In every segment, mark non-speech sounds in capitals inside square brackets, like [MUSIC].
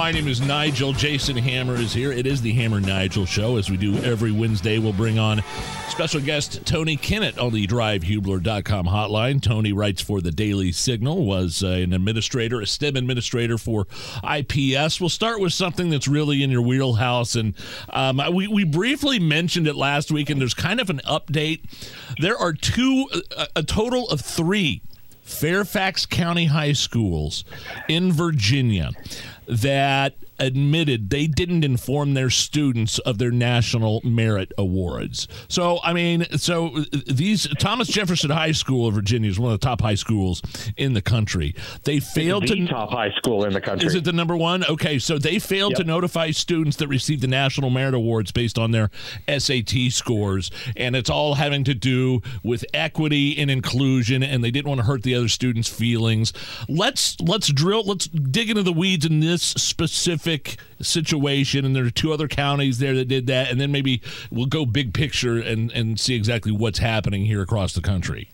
My name is Nigel. Jason Hammer is here. It is the Hammer Nigel Show. As we do every Wednesday, we'll bring on special guest Tony Kinnett on the drivehubler.com hotline. Tony writes for the Daily Signal, was uh, an administrator, a STEM administrator for IPS. We'll start with something that's really in your wheelhouse. And um, we, we briefly mentioned it last week, and there's kind of an update. There are two, a, a total of three Fairfax County High Schools in Virginia that admitted they didn't inform their students of their national merit awards. So, I mean, so these Thomas Jefferson High School of Virginia is one of the top high schools in the country. They failed the to top high school in the country. Is it the number one? Okay, so they failed Yep. to notify students that received the national merit awards based on their SAT scores, and it's all having to do with equity and inclusion, and they didn't want to hurt the other students' feelings. Let's let's drill. Let's dig into the weeds in this specific situation, and there are two other counties there that did that, and then maybe we'll go big picture and and see exactly what's happening here across the country.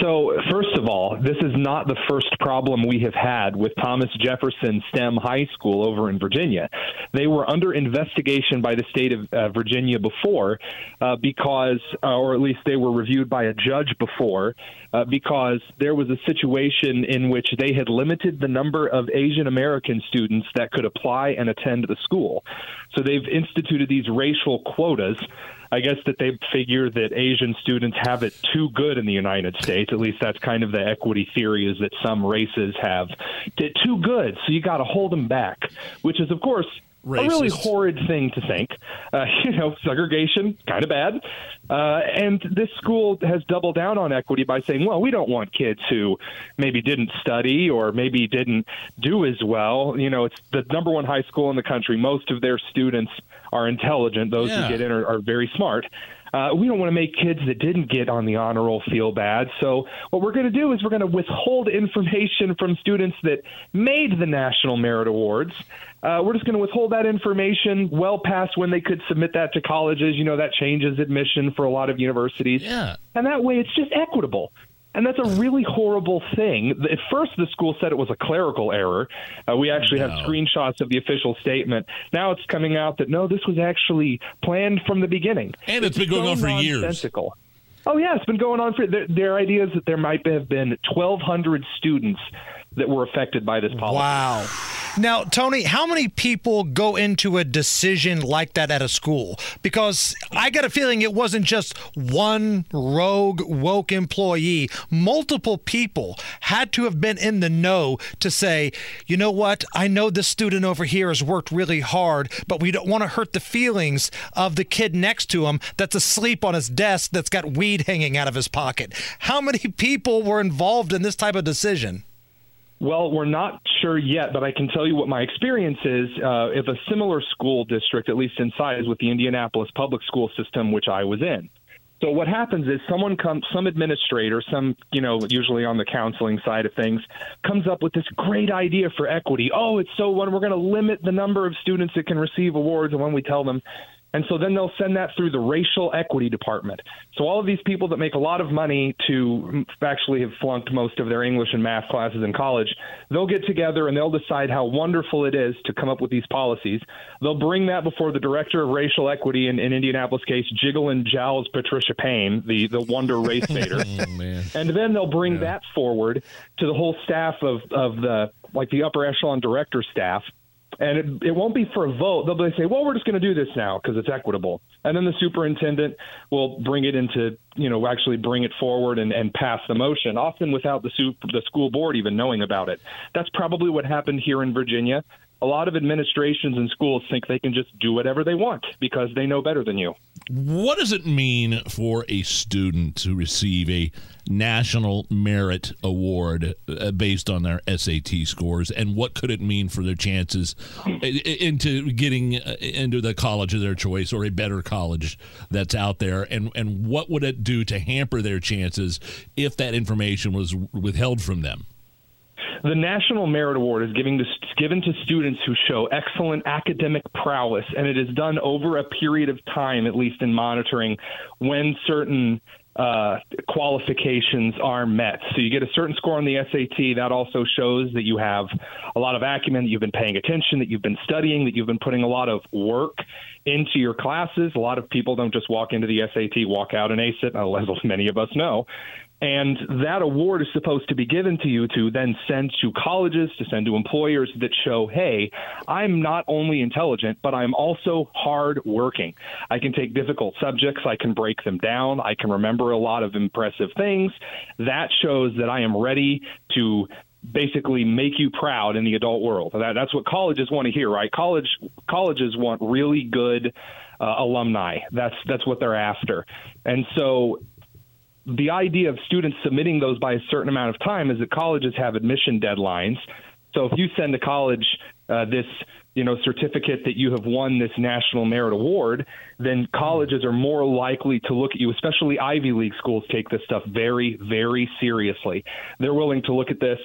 So, first of all, this is not the first problem we have had with Thomas Jefferson STEM High School over in Virginia. They were under investigation by the state of uh, Virginia before, uh, because, uh, or at least they were reviewed by a judge before, uh, because there was a situation in which they had limited the number of Asian American students that could apply and attend the school. So they've instituted these racial quotas. I guess that they figure that Asian students have it too good in the United States. At least that's kind of the equity theory is that some races have it too good, so you got to hold them back, which is of course a really horrid thing to think. Uh, [LAUGHS] you know, segregation kind of bad, uh, and this school has doubled down on equity by saying, well, we don't want kids who maybe didn't study or maybe didn't do as well. You know, it's the number one high school in the country. Most of their students are intelligent. Those Yeah. who get in are, are very smart. Uh, we don't want to make kids that didn't get on the honor roll feel bad. So what we're going to do is we're going to withhold information from students that made the National Merit Awards. Uh, we're just going to withhold that information well past when they could submit that to colleges. You know that changes admission for a lot of universities, Yeah. and that way it's just equitable. And that's a really horrible thing. At first, the school said it was a clerical error. Uh, we actually have screenshots of the official statement. Now it's coming out that no, this was actually planned from the beginning. And it's been going so on for years. Oh yeah, it's been going on for. Their, their idea is that there might have been 1,200 students that were affected by this policy. Wow. Now, Tony, how many people go into a decision like that at a school? Because I got a feeling it wasn't just one rogue, woke employee. Multiple people had to have been in the know to say, you know what? I know this student over here has worked really hard, but we don't want to hurt the feelings of the kid next to him that's asleep on his desk that's got weed hanging out of his pocket. How many people were involved in this type of decision? Well, we're not sure yet, but I can tell you what my experience is. Uh, if a similar school district, at least in size, with the Indianapolis public school system, which I was in. So what happens is someone comes, some administrator, some you know, usually on the counseling side of things, comes up with this great idea for equity. Oh, it's so when we're going to limit the number of students that can receive awards, and when we tell them. And so then they'll send that through the racial equity department. So all of these people that make a lot of money to actually have flunked most of their English and math classes in college, they'll get together and they'll decide how wonderful it is to come up with these policies. They'll bring that before the director of racial equity in, in Indianapolis case, Jiggle and Jowls Patricia Payne, the, the wonder race [LAUGHS] baiter. Oh, and then they'll bring that forward to the whole staff of, of the like the upper echelon director staff and it, it won't be for a vote. They'll be say well we're just going to do this now because it's equitable. And then the superintendent will bring it into you know actually bring it forward and, and pass the motion often without the, su- the school board even knowing about it. That's probably what happened here in virginia a lot of administrations and schools think they can just do whatever they want because they know better than you. What does it mean for a student to receive a National Merit Award uh, based on their SAT scores, and what could it mean for their chances into getting uh, into the college of their choice or a better college that's out there, and and what would it do to hamper their chances if that information was withheld from them? The National Merit Award is giving to, given to students who show excellent academic prowess, and it is done over a period of time, at least in monitoring, when certain uh, qualifications are met. So you get a certain score on the SAT. That also shows that you have a lot of acumen, that you've been paying attention, that you've been studying, that you've been putting a lot of work into your classes. A lot of people don't just walk into the SAT, walk out and ace it, as many of us know. And that award is supposed to be given to you to then send to colleges, to send to employers that show, hey, I'm not only intelligent, but I'm also hardworking. I can take difficult subjects, I can break them down, I can remember a lot of impressive things. That shows that I am ready to basically make you proud in the adult world. That, that's what colleges want to hear, right? College colleges want really good uh, alumni. That's that's what they're after. And so the idea of students submitting those by a certain amount of time is that colleges have admission deadlines. So if you send to college uh, this you know certificate that you have won this national merit award, then colleges are more likely to look at you. Especially Ivy League schools take this stuff very very seriously. They're willing to look at this,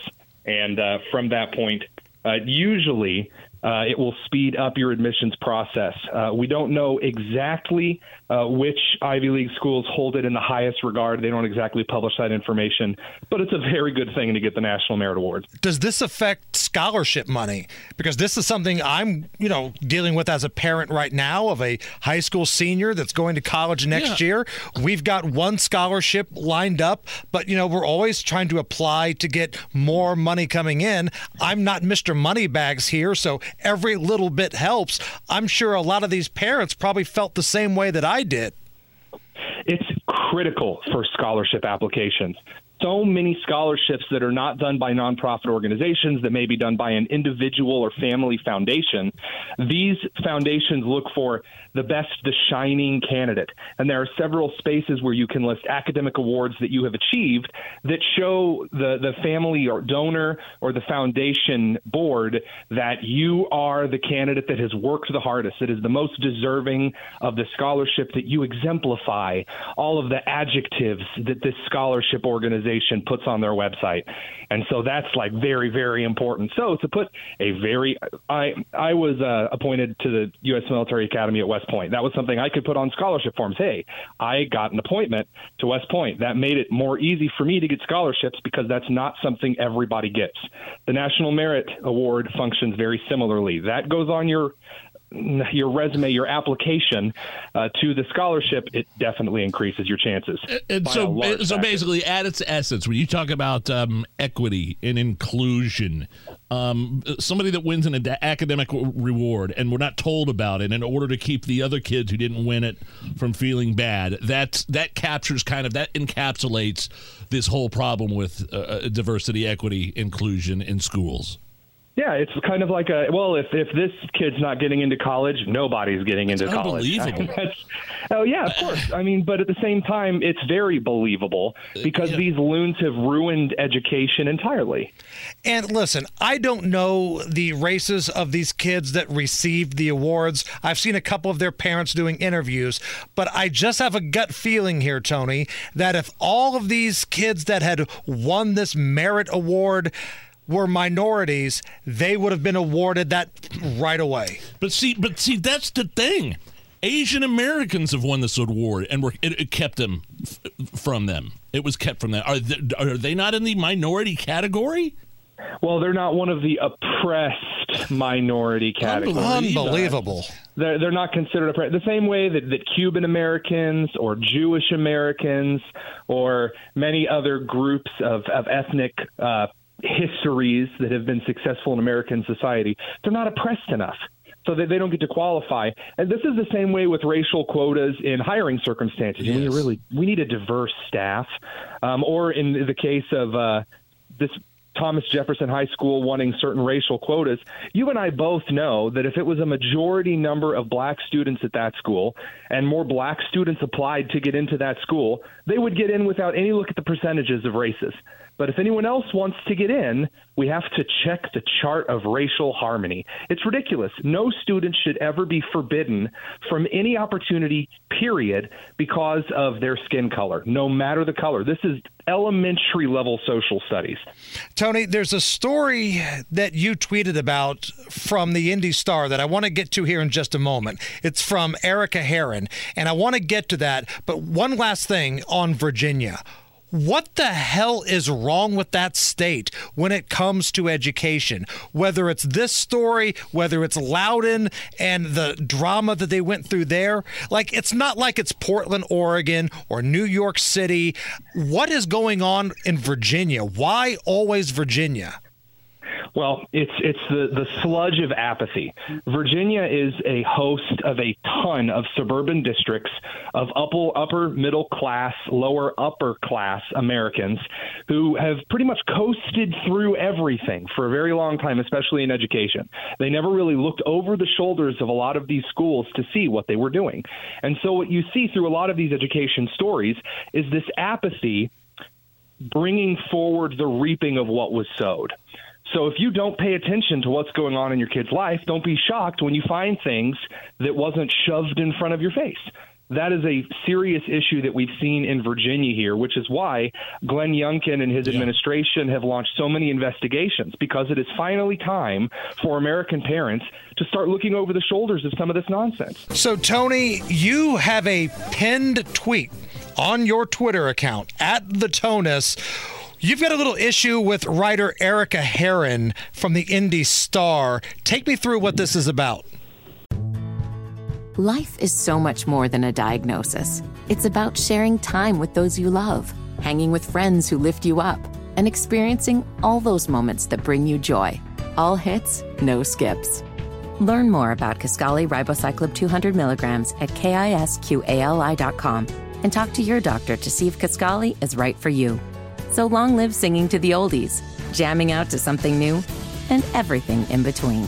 and uh, from that point, uh, usually uh, it will speed up your admissions process. Uh, we don't know exactly uh, which Ivy League schools hold it in the highest regard. They don't exactly publish that information, but it's a very good thing to get the National Merit Award. Does this affect scholarship money? Because this is something I'm, you know, dealing with as a parent right now of a high school senior that's going to college next yeah. year. We've got one scholarship lined up, but you know, we're always trying to apply to get more money coming in. I'm not Mr. Moneybags here, so every little bit helps. I'm sure a lot of these parents probably felt the same way that I did. It's critical for scholarship applications so many scholarships that are not done by nonprofit organizations that may be done by an individual or family foundation. These foundations look for the best, the shining candidate. And there are several spaces where you can list academic awards that you have achieved that show the, the family or donor or the foundation board that you are the candidate that has worked the hardest, that is the most deserving of the scholarship, that you exemplify all of the adjectives that this scholarship organization puts on their website. And so that's like very, very important. So to put a very, I, I was uh, appointed to the U.S. Military Academy at West West Point. That was something I could put on scholarship forms. Hey, I got an appointment to West Point. That made it more easy for me to get scholarships because that's not something everybody gets. The National Merit Award functions very similarly. That goes on your your resume, your application uh, to the scholarship, it definitely increases your chances. And so, so basically, at its essence, when you talk about um, equity and inclusion, um, somebody that wins an ad- academic reward and we're not told about it in order to keep the other kids who didn't win it from feeling bad, that that captures kind of that encapsulates this whole problem with uh, uh diversity, equity, inclusion in schools. Yeah, it's kind of like a well, if if this kid's not getting into college, nobody's getting into college. [LAUGHS] oh yeah, of course. I mean, but at the same time, it's very believable uh, because yeah. these loons have ruined education entirely. And listen, I don't know the races of these kids that received the awards. I've seen a couple of their parents doing interviews, but I just have a gut feeling here, Tony, that if all of these kids that had won this merit award were minorities, they would have been awarded that right away. But see, but see, that's the thing. Asian Americans have won this award, and it, it, kept them f- from them. It was kept from them. Are they, are they not in the minority category? Well, they're not one of the oppressed minority categories. Unbelievable. They're, they're not considered oppressed. The same way that, that Cuban Americans or Jewish Americans or many other groups of, of ethnic uh, histories that have been successful in American society, they're not oppressed enough. So that they don't get to qualify, and this is the same way with racial quotas in hiring circumstances. Yes. We really we need a diverse staff, um, or in the case of uh, this Thomas Jefferson High School wanting certain racial quotas. You and I both know that if it was a majority number of black students at that school and more black students applied to get into that school, they would get in without any look at the percentages of races. But if anyone else wants to get in, we have to check the chart of racial harmony. It's ridiculous. No student should ever be forbidden from any opportunity, period, because of their skin color, no matter the color. This is elementary level social studies. Tony, there's a story that you tweeted about from the Indy Star that I want to get to here in just a moment. It's from Arika Herron, and I want to get to that. But one last thing on Virginia. What the hell is wrong with that state when it comes to education? Whether it's this story, whether it's Loudoun and the drama that they went through there, like it's not like it's Portland, Oregon or New York City. What is going on in Virginia? Why always Virginia? Well, it's it's the the sludge of apathy. Virginia is a host of a ton of suburban districts of upper upper middle class, lower upper class Americans who have pretty much coasted through everything for a very long time, especially in education. They never really looked over the shoulders of a lot of these schools to see what they were doing. And so what you see through a lot of these education stories is this apathy bringing forward the reaping of what was sowed. So if you don't pay attention to what's going on in your kid's life, don't be shocked when you find things that wasn't shoved in front of your face. That is a serious issue that we've seen in Virginia here, which is why Glenn Youngkin and his yeah. administration have launched so many investigations because it is finally time for American parents to start looking over the shoulders of some of this nonsense. So, Tony, you have a pinned tweet on your Twitter account at the Tonus You've got a little issue with writer Arika Herron from the Indy Star. Take me through what this is about. Life is so much more than a diagnosis. It's about sharing time with those you love, hanging with friends who lift you up, and experiencing all those moments that bring you joy. All hits, no skips. Learn more about Kisqali Ribociclib 200 milligrams at kisqali.com and talk to your doctor to see if Kisqali is right for you. So long live singing to the oldies, jamming out to something new, and everything in between.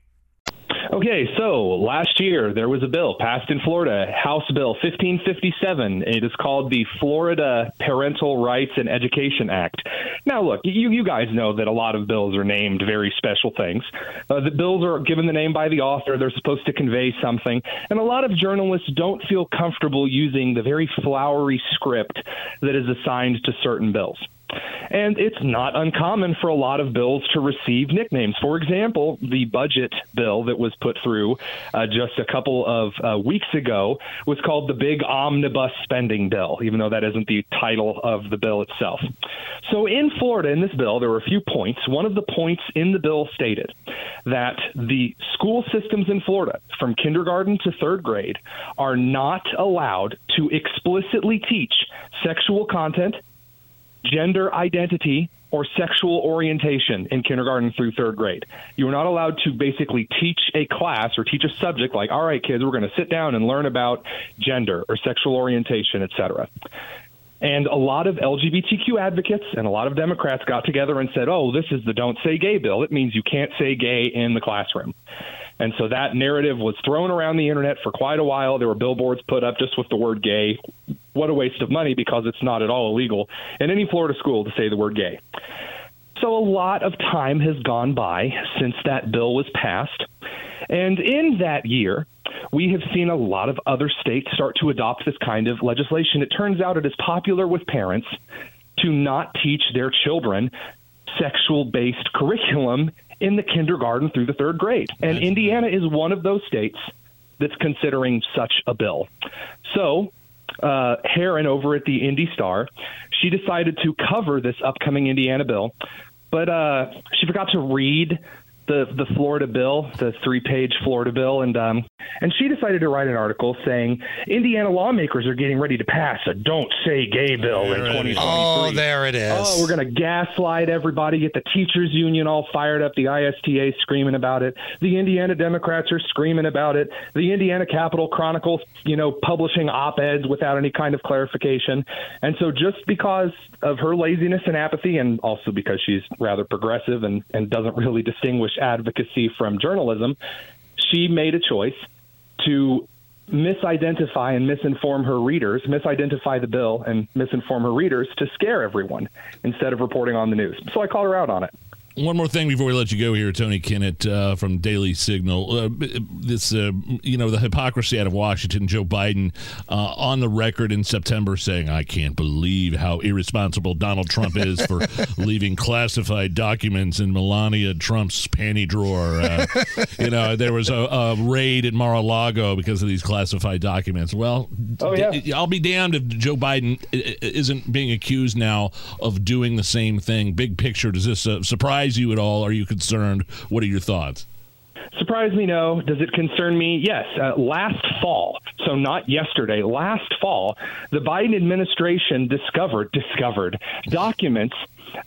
Okay, so last year there was a bill passed in Florida, House Bill 1557. It is called the Florida Parental Rights and Education Act. Now, look, you, you guys know that a lot of bills are named very special things. Uh, the bills are given the name by the author, they're supposed to convey something, and a lot of journalists don't feel comfortable using the very flowery script that is assigned to certain bills. And it's not uncommon for a lot of bills to receive nicknames. For example, the budget bill that was put through uh, just a couple of uh, weeks ago was called the Big Omnibus Spending Bill, even though that isn't the title of the bill itself. So in Florida, in this bill, there were a few points. One of the points in the bill stated that the school systems in Florida, from kindergarten to third grade, are not allowed to explicitly teach sexual content gender identity or sexual orientation in kindergarten through third grade. You are not allowed to basically teach a class or teach a subject like, all right, kids, we're going to sit down and learn about gender or sexual orientation, etc. And a lot of LGBTQ advocates and a lot of Democrats got together and said, oh, this is the don't say gay bill. It means you can't say gay in the classroom. And so that narrative was thrown around the internet for quite a while. There were billboards put up just with the word gay. What a waste of money because it's not at all illegal in any Florida school to say the word gay. So a lot of time has gone by since that bill was passed. And in that year, we have seen a lot of other states start to adopt this kind of legislation. It turns out it is popular with parents to not teach their children sexual based curriculum in the kindergarten through the third grade. And Indiana is one of those states that's considering such a bill. So, uh, Herron over at the Indy Star, she decided to cover this upcoming Indiana bill, but uh, she forgot to read the the Florida bill, the three-page Florida bill, and um, and she decided to write an article saying Indiana lawmakers are getting ready to pass a "Don't Say Gay" bill in 2023. Oh, there it is. Oh, we're going to gaslight everybody, get the teachers union all fired up, the ISTA screaming about it, the Indiana Democrats are screaming about it, the Indiana Capital Chronicle, you know, publishing op-eds without any kind of clarification. And so just because of her laziness and apathy and also because she's rather progressive and, and doesn't really distinguish advocacy from journalism, she made a choice to misidentify and misinform her readers, misidentify the bill and misinform her readers to scare everyone instead of reporting on the news. So I called her out on it. One more thing before we let you go here, Tony Kinnett uh, from Daily Signal. Uh, this, uh, you know, the hypocrisy out of Washington. Joe Biden uh, on the record in September saying, "I can't believe how irresponsible Donald Trump is for [LAUGHS] leaving classified documents in Melania Trump's panty drawer." Uh, you know, there was a, a, raid at Mar-a-Lago because of these classified documents. Well, oh, yeah. d- I'll be damned if Joe Biden isn't being accused now of doing the same thing. Big picture, does this uh, surprise? Surprise you at all? Are you concerned? What are your thoughts? Surprise me, no. Does it concern me? Yes. Uh, last fall, so not yesterday, last fall, the Biden administration discovered discovered documents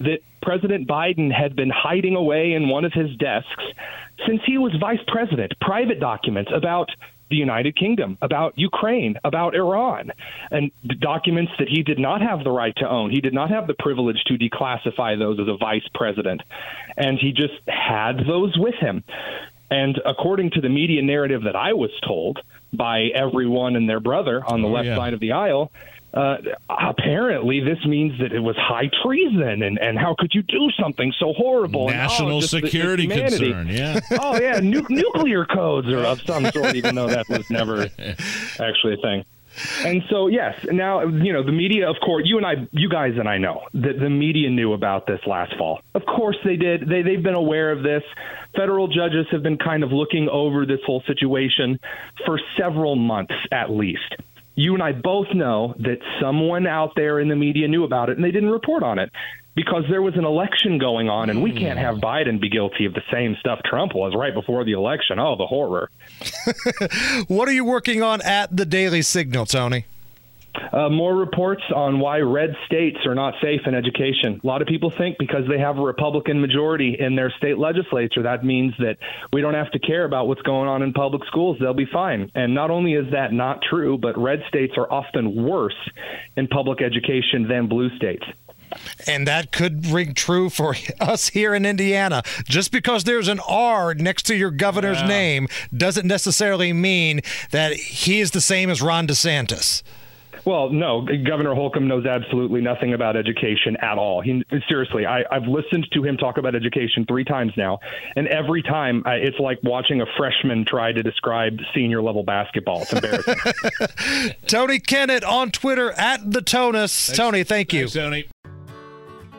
that President Biden had been hiding away in one of his desks since he was vice president. Private documents about the United Kingdom, about Ukraine, about Iran, and documents that he did not have the right to own. He did not have the privilege to declassify those as a vice president. And he just had those with him. And according to the media narrative that I was told by everyone and their brother on the oh, left yeah. side of the aisle, uh, apparently this means that it was high treason and, and how could you do something so horrible national and, oh, security concern yeah [LAUGHS] oh yeah nu- nuclear codes are of some sort even though that was never [LAUGHS] actually a thing and so, yes, now you know the media. Of course, you and I, you guys and I know that the media knew about this last fall. Of course, they did. They they've been aware of this. Federal judges have been kind of looking over this whole situation for several months at least you and I both know that someone out there in the media knew about it and they didn't report on it because there was an election going on and we hmm. can't have Biden be guilty of the same stuff Trump was right before the election. Oh, the horror. [LAUGHS] what are you working on at the Daily Signal, Tony? Uh, more reports on why red states are not safe in education. A lot of people think because they have a Republican majority in their state legislature, that means that we don't have to care about what's going on in public schools. They'll be fine. And not only is that not true, but red states are often worse in public education than blue states. And that could ring true for [LAUGHS] us here in Indiana. Just because there's an R next to your governor's yeah. name doesn't necessarily mean that he is the same as Ron DeSantis. Well, no, Governor Holcomb knows absolutely nothing about education at all. He seriously, I, have listened to him talk about education three times now, and every time I, it's like watching a freshman try to describe senior level basketball. It's embarrassing. [LAUGHS] Tony Kinnett on Twitter at the Tonus. Thanks. Tony, thank you. Thanks, Tony.